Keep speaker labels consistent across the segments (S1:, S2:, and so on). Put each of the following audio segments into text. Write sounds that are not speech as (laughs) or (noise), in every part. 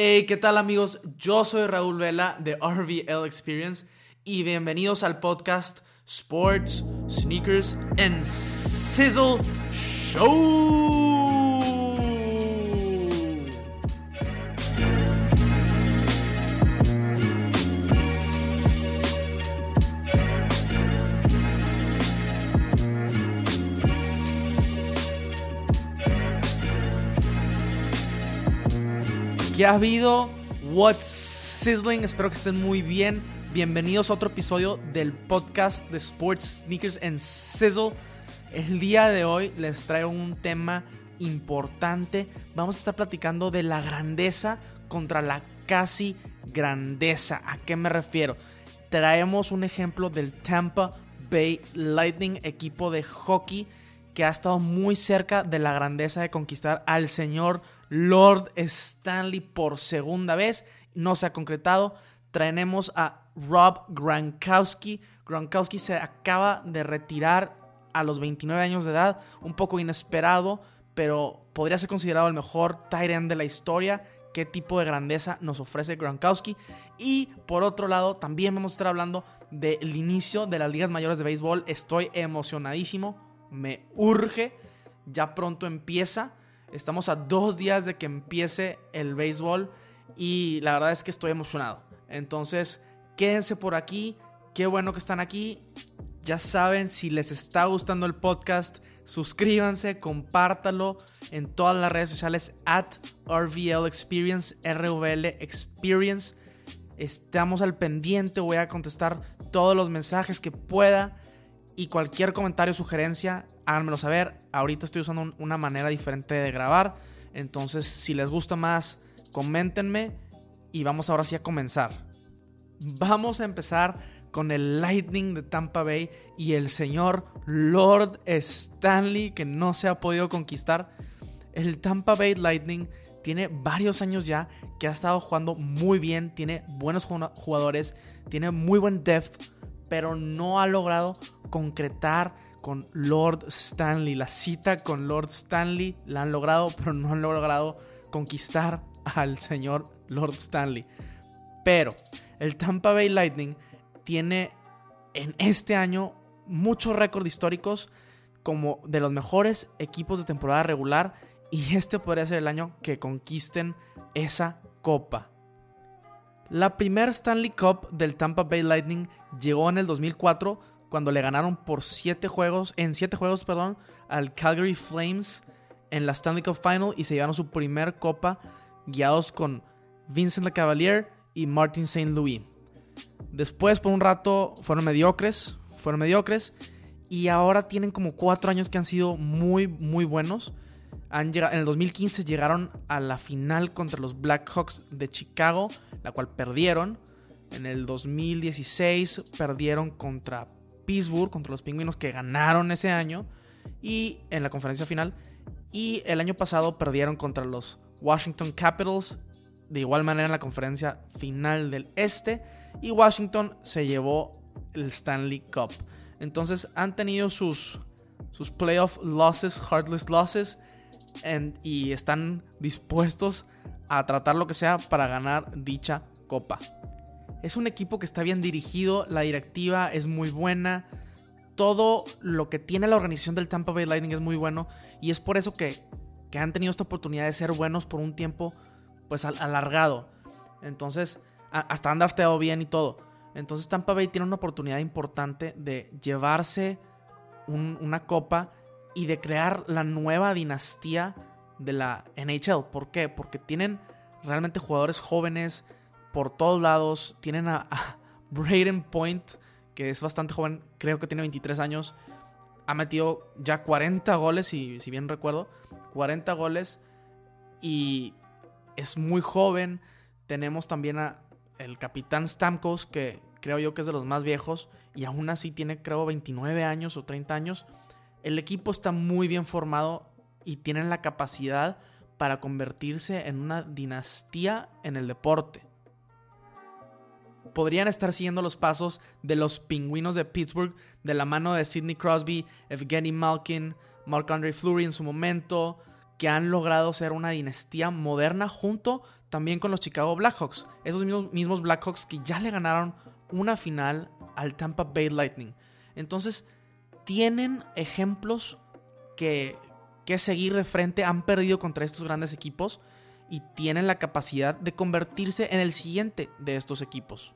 S1: Hey, ¿qué tal amigos? Yo soy Raúl Vela de RVL Experience y bienvenidos al podcast Sports, Sneakers and Sizzle Show. ¿Qué ha habido? What's sizzling? Espero que estén muy bien. Bienvenidos a otro episodio del podcast de Sports Sneakers and Sizzle. El día de hoy les traigo un tema importante. Vamos a estar platicando de la grandeza contra la casi grandeza. ¿A qué me refiero? Traemos un ejemplo del Tampa Bay Lightning, equipo de hockey que ha estado muy cerca de la grandeza de conquistar al señor Lord Stanley por segunda vez. No se ha concretado. Traemos a Rob Gronkowski. Gronkowski se acaba de retirar a los 29 años de edad, un poco inesperado, pero podría ser considerado el mejor tight de la historia. ¿Qué tipo de grandeza nos ofrece Gronkowski? Y por otro lado, también vamos a estar hablando del inicio de las ligas mayores de béisbol. Estoy emocionadísimo, me urge, ya pronto empieza. Estamos a dos días de que empiece el béisbol y la verdad es que estoy emocionado. Entonces, quédense por aquí. Qué bueno que están aquí. Ya saben, si les está gustando el podcast, suscríbanse, compártalo en todas las redes sociales at RVL Experience, RVL Experience. Estamos al pendiente, voy a contestar todos los mensajes que pueda y cualquier comentario sugerencia, háganmelo saber. Ahorita estoy usando una manera diferente de grabar. Entonces, si les gusta más, coméntenme. Y vamos ahora sí a comenzar. Vamos a empezar con el Lightning de Tampa Bay y el señor Lord Stanley que no se ha podido conquistar. El Tampa Bay Lightning tiene varios años ya que ha estado jugando muy bien, tiene buenos jugadores, tiene muy buen depth, pero no ha logrado concretar con Lord Stanley. La cita con Lord Stanley la han logrado, pero no han logrado conquistar al señor Lord Stanley. Pero el Tampa Bay Lightning tiene en este año muchos récords históricos como de los mejores equipos de temporada regular y este podría ser el año que conquisten esa copa. La primera Stanley Cup del Tampa Bay Lightning llegó en el 2004 cuando le ganaron por 7 juegos, en 7 juegos, perdón, al Calgary Flames en la Stanley Cup Final y se llevaron su primer copa guiados con Vincent Le Cavalier y Martin St. Louis. Después, por un rato, fueron mediocres, fueron mediocres y ahora tienen como 4 años que han sido muy, muy buenos. Han llegado, en el 2015 llegaron a la final contra los Blackhawks de Chicago, la cual perdieron. En el 2016 perdieron contra Pittsburgh, contra los pingüinos que ganaron ese año y en la conferencia final. Y el año pasado perdieron contra los Washington Capitals, de igual manera en la conferencia final del este. Y Washington se llevó el Stanley Cup. Entonces han tenido sus, sus playoff losses, heartless losses, y están dispuestos a tratar lo que sea para ganar dicha copa. Es un equipo que está bien dirigido, la directiva es muy buena, todo lo que tiene la organización del Tampa Bay Lightning es muy bueno y es por eso que, han tenido esta oportunidad de ser buenos por un tiempo pues alargado. Entonces, hasta han bien y todo. Entonces Tampa Bay tiene una oportunidad importante de llevarse una copa y de crear la nueva dinastía de la NHL. ¿Por qué? Porque tienen realmente jugadores jóvenes, por todos lados. Tienen a, (laughs) Braden Point, que es bastante joven, creo que tiene 23 años. Ha metido ya 40 goles, si, si bien recuerdo. 40 goles. Y es muy joven. Tenemos también a el capitán Stamkos, que creo yo que es de los más viejos. Y aún así tiene, creo, 29 años o 30 años. El equipo está muy bien formado y tienen la capacidad para convertirse en una dinastía en el deporte podrían estar siguiendo los pasos de los pingüinos de Pittsburgh de la mano de Sidney Crosby, Evgeny Malkin, Marc-André Fleury en su momento, que han logrado ser una dinastía moderna junto también con los Chicago Blackhawks. Esos mismos, mismos Blackhawks que ya le ganaron una final al Tampa Bay Lightning. Entonces, tienen ejemplos que, que seguir de frente. Han perdido contra estos grandes equipos y tienen la capacidad de convertirse en el siguiente de estos equipos.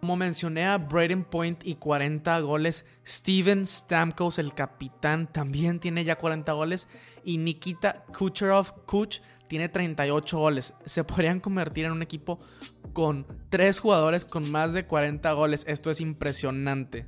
S1: Como mencioné a Braden Point y 40 goles, Steven Stamkos, el capitán, también tiene ya 40 goles y Nikita Kucherov, Kuch, tiene 38 goles. Se podrían convertir en un equipo con tres jugadores con más de 40 goles. Esto es impresionante.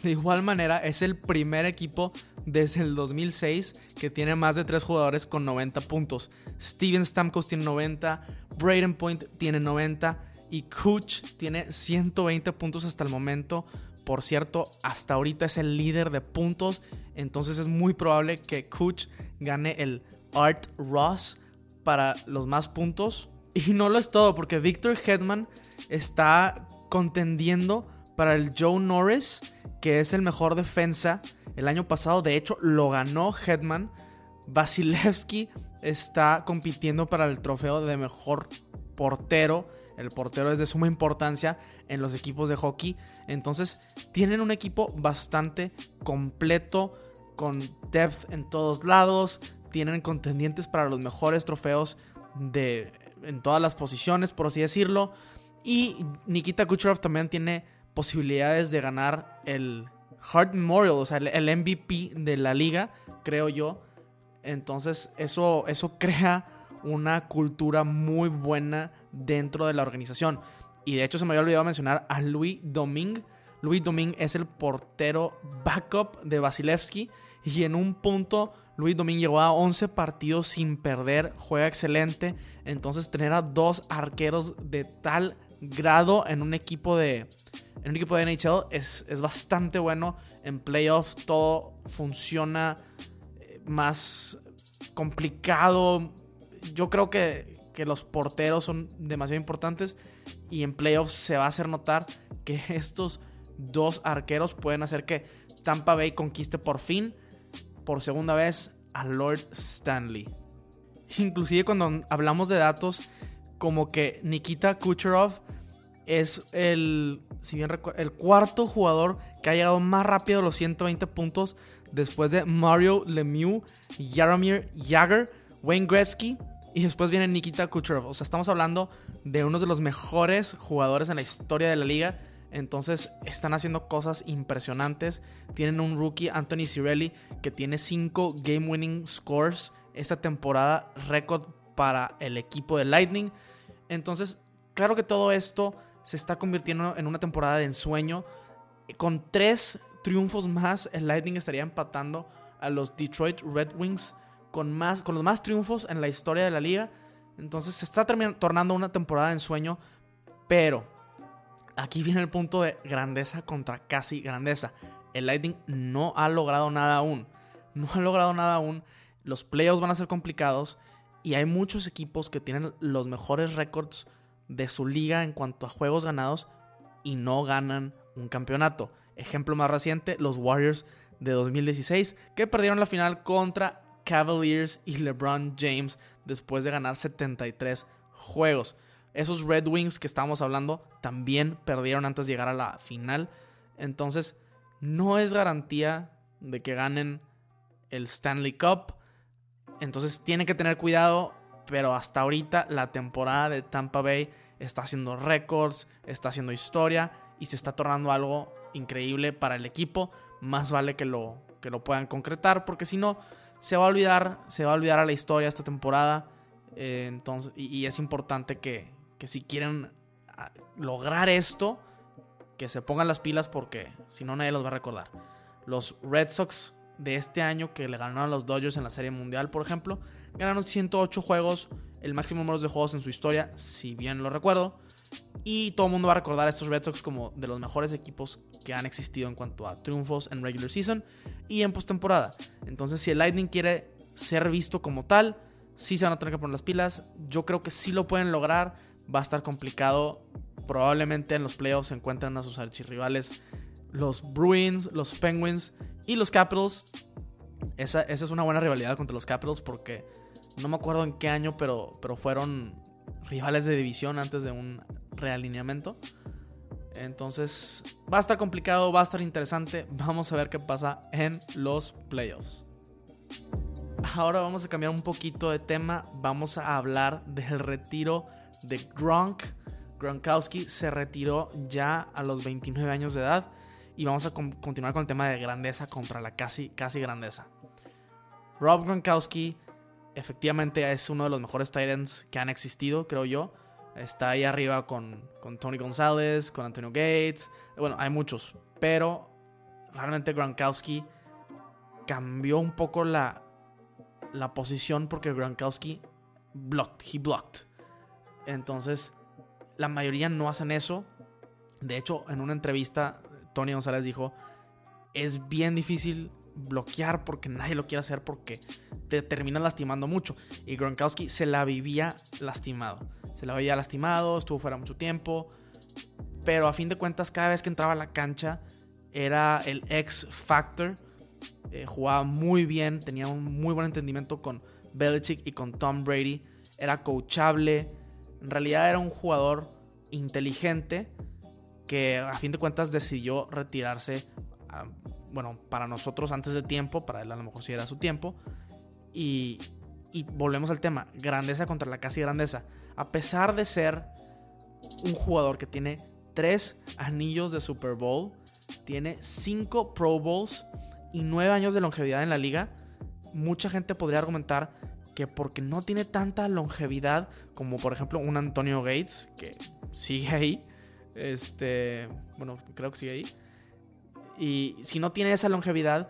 S1: (laughs) De igual manera, es el primer equipo desde el 2006 que tiene más de tres jugadores con 90 puntos. Steven Stamkos tiene 90, Braden Point tiene 90 y Kuch tiene 120 puntos hasta el momento. Por cierto, hasta ahorita es el líder de puntos. Entonces es muy probable que Kuch gane el Art Ross para los más puntos. Y no lo es todo, porque Victor Hedman está contendiendo para el Joe Norris, que es el mejor defensa. El año pasado, de hecho, lo ganó Hedman. Vasilevsky está compitiendo para el trofeo de mejor portero el portero es de suma importancia en los equipos de hockey. Entonces tienen un equipo bastante completo, con depth en todos lados. Tienen contendientes para los mejores trofeos de, en todas las posiciones, por así decirlo. Y Nikita Kucherov también tiene posibilidades de ganar el Hart Memorial, o sea, el, MVP de la liga, creo yo. Entonces eso, eso (laughs) crea una cultura muy buena dentro de la organización. Y de hecho se me había olvidado mencionar a Louis Domingue. Louis Domingue es el portero backup de Vasilevsky. Y en un punto, Louis Domingue llegó a 11 partidos sin perder. Juega excelente. Entonces, tener a dos arqueros de tal grado en un equipo de, en un equipo de NHL es, es bastante bueno. En playoffs todo funciona eh, más complicado, yo creo que, los porteros son demasiado importantes y en playoffs se va a hacer notar que (laughs) estos dos arqueros pueden hacer que Tampa Bay conquiste por fin, por segunda vez, a Lord Stanley. Inclusive cuando hablamos de datos, como que Nikita Kucherov es el, si bien el cuarto jugador que ha llegado más rápido a los 120 puntos después de Mario Lemieux, Jaromir Jagr, Wayne Gretzky y después viene Nikita Kucherov. O sea, estamos hablando de uno de los mejores jugadores en la historia de la liga. Entonces están haciendo cosas impresionantes. Tienen un rookie, Anthony Cirelli, que tiene 5 game winning scores esta temporada, récord para el equipo de Lightning. Entonces, claro que todo esto se está convirtiendo en una temporada de ensueño. Con tres triunfos más, el Lightning estaría empatando a los Detroit Red Wings con, más, con los más triunfos en la historia de la liga. Entonces se está tornando una temporada de ensueño, pero aquí viene el punto de grandeza contra casi grandeza. El Lightning no ha logrado nada aún. No ha logrado nada aún. Los playoffs van a ser complicados y hay muchos equipos que tienen los mejores récords de su liga en cuanto a juegos ganados y no ganan un campeonato. Ejemplo más reciente, los Warriors de 2016 que perdieron la final contra Cavaliers y LeBron James después de ganar 73 juegos. Esos Red Wings que estábamos hablando también perdieron antes de llegar a la final. Entonces, no es garantía de que ganen el Stanley Cup. Entonces, tiene que tener cuidado. Pero hasta ahorita la temporada de Tampa Bay está haciendo récords, está haciendo historia y se está tornando algo increíble para el equipo. Más vale que lo, que lo puedan concretar porque si no, se va a olvidar, se va a olvidar a la historia esta temporada. Eh, entonces, y, es importante que, que si quieren ah, lograr esto, que se pongan las pilas porque si no nadie los va a recordar. Los Red Sox de este año que le ganaron a los Dodgers en la Serie Mundial, por ejemplo, ganaron 108 juegos, el máximo número de juegos en su historia, si bien lo recuerdo. Y todo el mundo va a recordar a estos Red Sox como de los mejores equipos que han existido en cuanto a triunfos en regular season y en postemporada. Entonces, si el Lightning quiere ser visto como tal, sí se van a tener que poner las pilas. Yo creo que sí lo pueden lograr. Va a estar complicado. Probablemente en los playoffs se encuentran a sus archirrivales los Bruins, los Penguins y los Capitals. Esa, es una buena rivalidad contra los Capitals porque No me acuerdo en qué año, pero, pero fueron rivales de división antes de un realineamiento. Entonces va a estar complicado, va a estar interesante. Vamos a ver qué pasa en los playoffs. Ahora vamos a cambiar un poquito de tema. Vamos a hablar del retiro de Gronk. Gronkowski se retiró ya a los 29 años de edad. Y vamos a continuar con el tema de grandeza contra la casi, casi grandeza. Rob Gronkowski efectivamente es uno de los mejores Titans que han existido, creo yo. Está ahí arriba con, con Tony González, con Antonio Gates. Bueno, hay muchos. Pero realmente Gronkowski cambió un poco la, la posición porque Gronkowski blocked, he blocked. Entonces, la mayoría no hacen eso. De hecho, en una entrevista, Tony González dijo, es bien difícil bloquear porque nadie lo quiere hacer porque te termina lastimando mucho. Y Gronkowski se la vivía lastimado. Se la veía lastimado, estuvo fuera mucho tiempo. Pero a fin de cuentas, cada vez que entraba a la cancha, era el X Factor. Eh, jugaba muy bien, tenía un muy buen entendimiento con Belichick y con Tom Brady. Era coachable. En realidad era un jugador inteligente que a fin de cuentas decidió retirarse, ah, bueno, para nosotros antes de tiempo, para él a lo mejor si era su tiempo. Y, y volvemos al tema, grandeza contra la casi grandeza. A pesar de ser un jugador que tiene tres anillos de Super Bowl, tiene cinco Pro Bowls y nueve años de longevidad en la liga, mucha gente podría argumentar que porque no tiene tanta longevidad como por ejemplo un Antonio Gates, que sigue ahí, este, bueno, creo que sigue ahí, y si no tiene esa longevidad,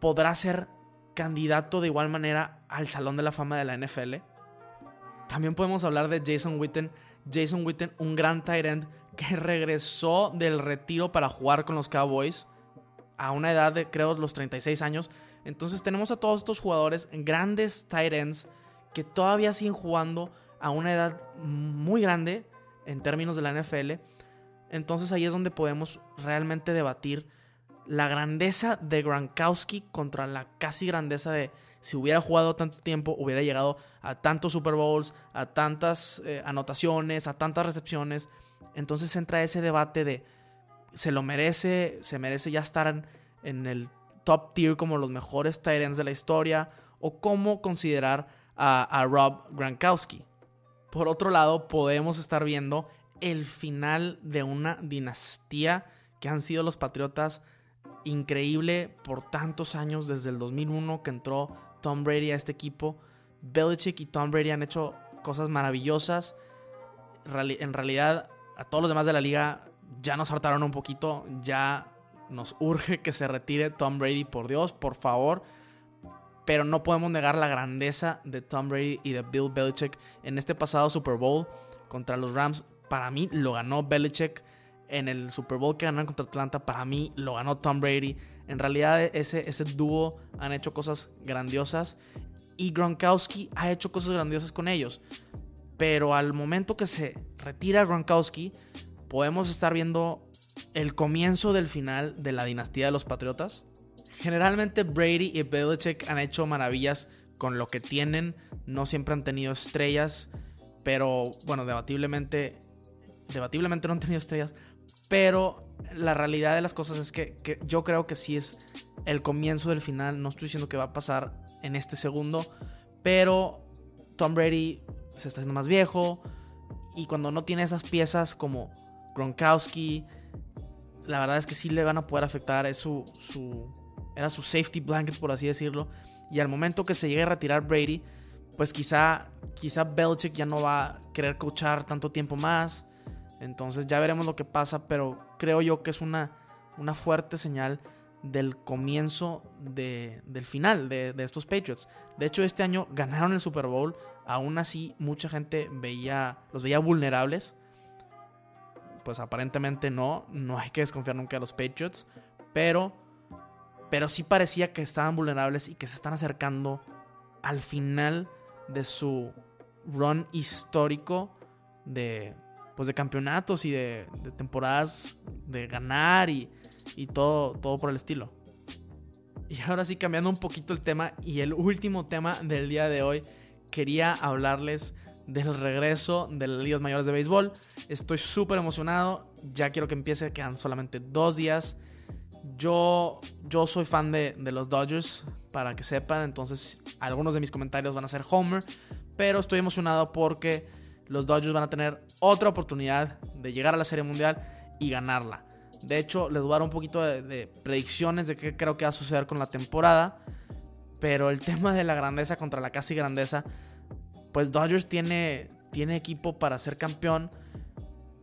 S1: podrá ser candidato de igual manera al Salón de la Fama de la NFL. También podemos hablar de Jason Witten. Jason Witten, un gran tight end que regresó del retiro para jugar con los Cowboys a una edad de creo los 36 años. Entonces tenemos a todos estos jugadores, grandes tight ends, que todavía siguen jugando a una edad muy grande en términos de la NFL. Entonces ahí es donde podemos realmente debatir la grandeza de Gronkowski contra la casi grandeza de si hubiera jugado tanto tiempo, hubiera llegado a tantos Super Bowls, a tantas eh, anotaciones, a tantas recepciones. Entonces entra ese debate de se lo merece, se merece ya estar en, el top tier como los mejores Tyrants de la historia, o cómo considerar a, a Rob Gronkowski. Por otro lado, podemos estar viendo el final de una dinastía que han sido los Patriotas increíble por tantos años, desde el 2001 que entró Tom Brady a este equipo. Belichick y Tom Brady han hecho cosas maravillosas. En realidad, a todos los demás de la liga ya nos hartaron un poquito. Ya nos urge que se retire Tom Brady, por Dios, por favor. Pero no podemos negar la grandeza de Tom Brady y de Bill Belichick en este pasado Super Bowl contra los Rams. Para mí lo ganó Belichick en el Super Bowl que ganaron contra Atlanta, para mí lo ganó Tom Brady. En realidad ese, ese dúo han hecho cosas grandiosas y Gronkowski ha hecho cosas grandiosas con ellos. Pero al momento que se retira Gronkowski, podemos estar viendo el comienzo del final de la dinastía de los Patriotas. Generalmente Brady y Belichick han hecho maravillas con lo que tienen, no siempre han tenido estrellas, pero bueno, debatiblemente debatiblemente no han tenido estrellas, pero la realidad de las cosas es que, yo creo que sí es el comienzo del final. No estoy diciendo que va a pasar en este segundo. Pero Tom Brady se está haciendo más viejo. Y cuando no tiene esas piezas como Gronkowski, la verdad es que sí le van a poder afectar. Es su, su, era su safety blanket, por así decirlo. Y al momento que se llegue a retirar Brady, pues quizá, quizá Belichick ya no va a querer coachar tanto tiempo más. Entonces ya veremos lo que pasa, pero creo yo que es una, una fuerte señal del comienzo del final de, estos Patriots. De hecho, este año ganaron el Super Bowl. Aún así, mucha gente veía, los veía vulnerables. Pues aparentemente no. No hay que desconfiar nunca de los Patriots. Pero, pero sí parecía que estaban vulnerables y que se están acercando al final de su run histórico de pues de campeonatos y de, temporadas de ganar y, y, todo, todo por el estilo. Y ahora sí, cambiando un poquito el tema y el último tema del día de hoy, quería hablarles del regreso de las ligas mayores de béisbol. Estoy súper emocionado, ya quiero que empiece, quedan solamente dos días. Yo, yo soy fan de, de los Dodgers, para que sepan, entonces algunos de mis comentarios van a ser Homer, pero estoy emocionado porque los Dodgers van a tener otra oportunidad de llegar a la Serie Mundial y ganarla. De hecho, les voy a dar un poquito de, predicciones de qué creo que va a suceder con la temporada. Pero el (laughs) tema de la grandeza contra la casi grandeza, pues Dodgers tiene, tiene equipo para ser campeón.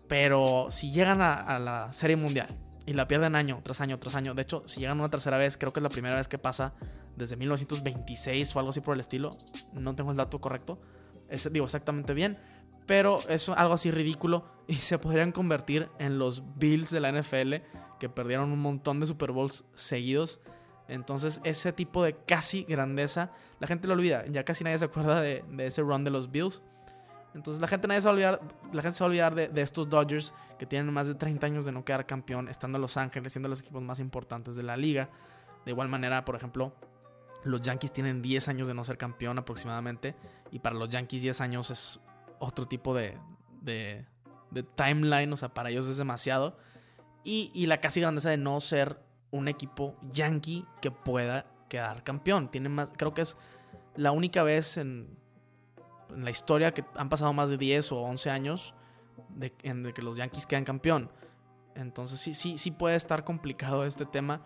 S1: Pero si llegan a, la Serie Mundial y la pierden año tras año tras año, de hecho, si llegan una tercera vez, creo que es la primera vez que pasa desde 1926 o algo así por el estilo. No tengo el dato correcto. Es, digo exactamente bien pero es algo así ridículo (laughs) y se podrían convertir en los Bills de la NFL que perdieron un montón de Super Bowls seguidos. Entonces ese tipo de casi grandeza, la gente lo olvida, ya casi nadie se acuerda de, ese run de los Bills. Entonces la gente, nadie se va a olvidar, la gente se va a olvidar de, estos Dodgers que tienen más de 30 años de no quedar campeón, estando en Los Ángeles, siendo los equipos más importantes de la liga. De igual manera, por ejemplo, los Yankees tienen 10 años de no ser campeón aproximadamente. Y para los Yankees 10 años es otro tipo de, de, timeline, o sea, para ellos es demasiado. Y, la casi grandeza de no ser un equipo yankee que pueda quedar campeón. Tiene más, creo que es la única vez en, la historia que han pasado más de 10 o 11 años de, en, que los Yankees quedan campeón. Entonces sí, sí, sí puede estar complicado este tema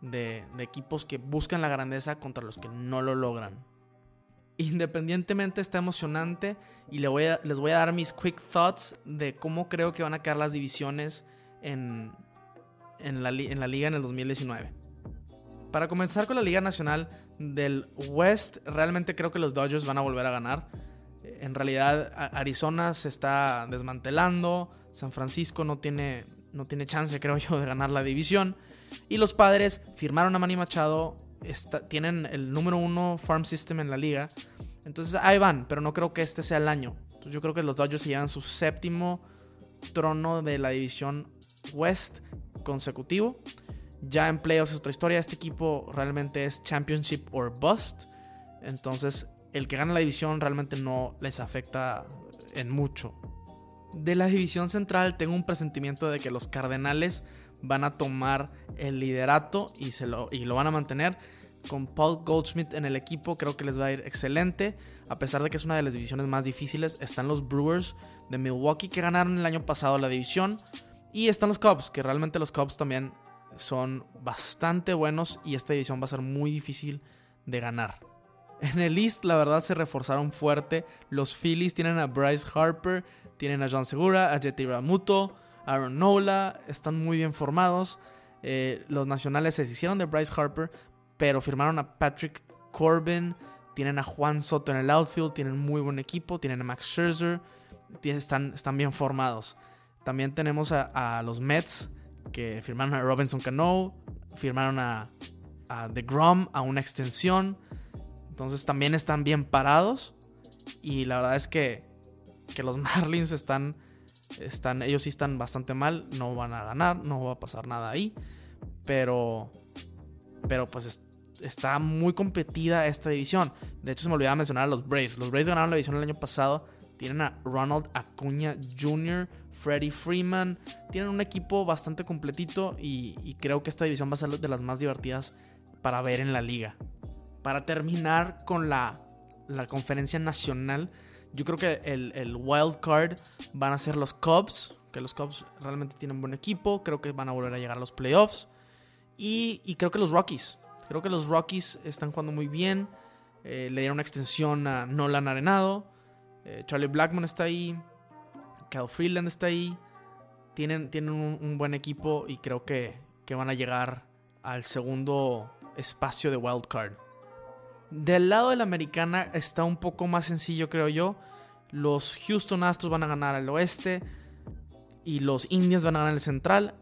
S1: de equipos que buscan la grandeza contra los que no lo logran independientemente está emocionante y les voy, a, dar mis quick thoughts de cómo creo que van a quedar las divisiones en, en, la, en la liga en el 2019. Para comenzar con la Liga Nacional del West, realmente creo que los Dodgers van a volver a ganar. En realidad, Arizona se está desmantelando. San Francisco no tiene, no tiene chance, (laughs) creo yo, de ganar la división. Y los padres firmaron a Manny Machado tienen el número uno farm system en la liga. Entonces ahí van, pero no creo que este sea el año. yo creo que los Dodgers se llevan su séptimo trono de la división West consecutivo. Ya en playoffs es otra historia. Este equipo realmente es championship or bust. Entonces el que gana la división realmente no les afecta en mucho. De la división central tengo un presentimiento de que los Cardenales van a tomar el liderato y, se lo, y lo van a mantener. Con Paul Goldschmidt en el equipo creo que les va a ir excelente. A pesar de que es una de las divisiones más difíciles, están los Brewers de Milwaukee que ganaron el año pasado la división. Y están los Cubs, que realmente los Cubs también son bastante buenos y esta división va a ser muy difícil de ganar. En el East, la verdad, se reforzaron fuerte. Los Phillies tienen a Bryce Harper, tienen a John Segura, a Jetty Ramuto, Aaron Nola, están muy bien formados. Eh, los nacionales se hicieron de Bryce Harper, pero firmaron a Patrick Corbin. Tienen a Juan Soto en el outfield, tienen muy buen equipo, tienen a Max Scherzer, están, están bien formados. También tenemos a, los Mets, que firmaron a Robinson Cano, firmaron a, a The Grom a una extensión. Entonces también están bien parados. Y la verdad es que, que los (laughs) Marlins están están, ellos sí están bastante mal, no van a ganar, no va a pasar nada ahí. Pero, pero pues está muy competida esta división. De hecho, se me olvidaba mencionar a los Braves. Los Braves ganaron la división el año pasado. Tienen a Ronald Acuña Jr., Freddie Freeman. Tienen un equipo bastante completito y, y creo que esta división va a ser de las más divertidas para ver en la liga. Para terminar con la, la conferencia nacional, yo creo que el, wild card van a ser los Cubs, que los Cubs realmente tienen buen equipo, creo que van a volver a llegar a los playoffs. Y, creo que los Rockies, creo que los Rockies están jugando muy bien. Eh, le dieron una extensión a Nolan Arenado. Eh, Charlie Blackman está ahí. Cal Freeland está ahí. Tienen, tienen un, buen equipo y creo que, que van a llegar al segundo espacio de wild card. Del lado de la americana está un poco más sencillo, creo yo. Los Houston Astros van a ganar al oeste y los Indians van a ganar el central.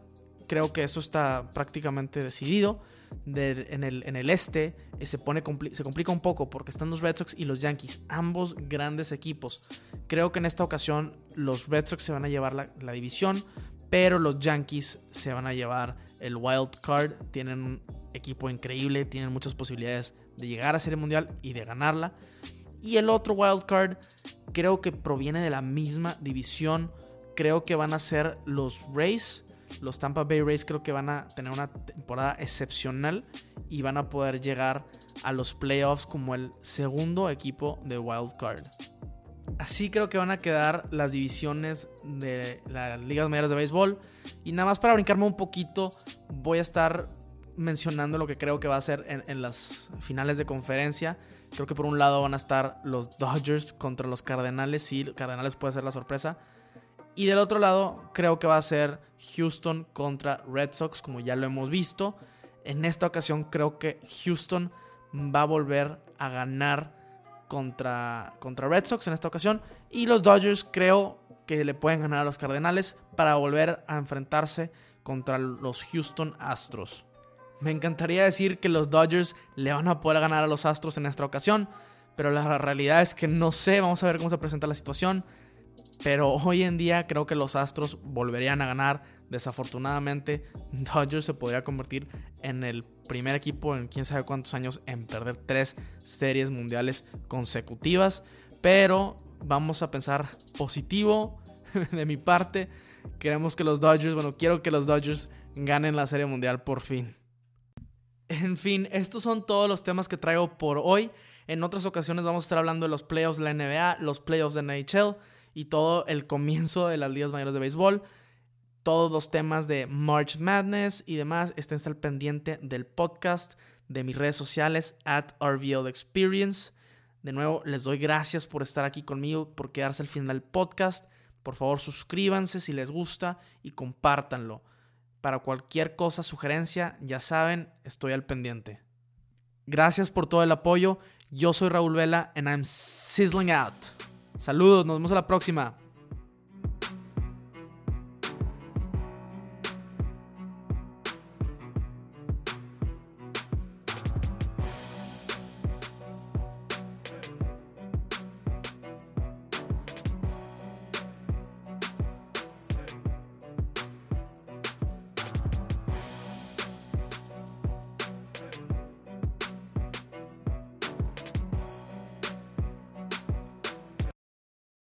S1: Creo que esto está prácticamente decidido. en, el, en, el, este eh, se, pone, se complica un poco porque están los Red Sox y los Yankees, ambos grandes equipos. Creo que en esta ocasión los Red Sox se van a llevar la, la división, pero los Yankees se van a llevar el wild card. Tienen equipo increíble, tienen muchas posibilidades de llegar a Serie Mundial y de ganarla. Y el otro wild card creo que proviene de la misma división. Creo que van a ser los Rays. Los Tampa Bay Rays creo que van a tener una temporada excepcional y van a poder llegar a los playoffs como el segundo equipo de wild card. Así creo que van a quedar las divisiones de las ligas mayores de béisbol. Y nada más para brincarme un poquito, voy a estar mencionando lo que creo que va a ser en, las finales de conferencia. Creo que por un lado van a estar los Dodgers contra los Cardenales. Sí, Cardenales puede ser la sorpresa. Y del otro lado, creo que va a ser Houston contra Red Sox, como ya lo hemos visto. En esta ocasión, creo que Houston va a volver a ganar contra, contra Red Sox en esta ocasión. Y los Dodgers creo que le pueden ganar a los Cardenales para volver a enfrentarse contra los Houston Astros. Me encantaría decir que los Dodgers le van a poder ganar a los Astros en esta ocasión, pero la realidad es que no sé, vamos a ver cómo se presenta la situación. Pero hoy en día creo que los Astros volverían a ganar. Desafortunadamente, Dodgers se podría convertir en el primer equipo en quién sabe cuántos años en perder tres series mundiales consecutivas. Pero vamos a pensar positivo (laughs) de mi parte. Queremos que los Dodgers, bueno, quiero que los Dodgers ganen la serie mundial por fin. En fin, estos son todos los temas que traigo por hoy. En otras ocasiones vamos a estar hablando de los playoffs de la NBA, los playoffs de NHL y todo el comienzo de las ligas mayores de béisbol. Todos los temas de March Madness y demás estén al pendiente del podcast, de mis redes sociales, at RVL Experience. De nuevo, les doy gracias por estar aquí conmigo, por quedarse al final del podcast. Por favor, suscríbanse si les gusta y compártanlo. Para cualquier cosa, sugerencia, ya saben, estoy al pendiente. Gracias por todo el apoyo. Yo soy Raúl Vela and I'm sizzling out. Saludos, nos vemos a la próxima.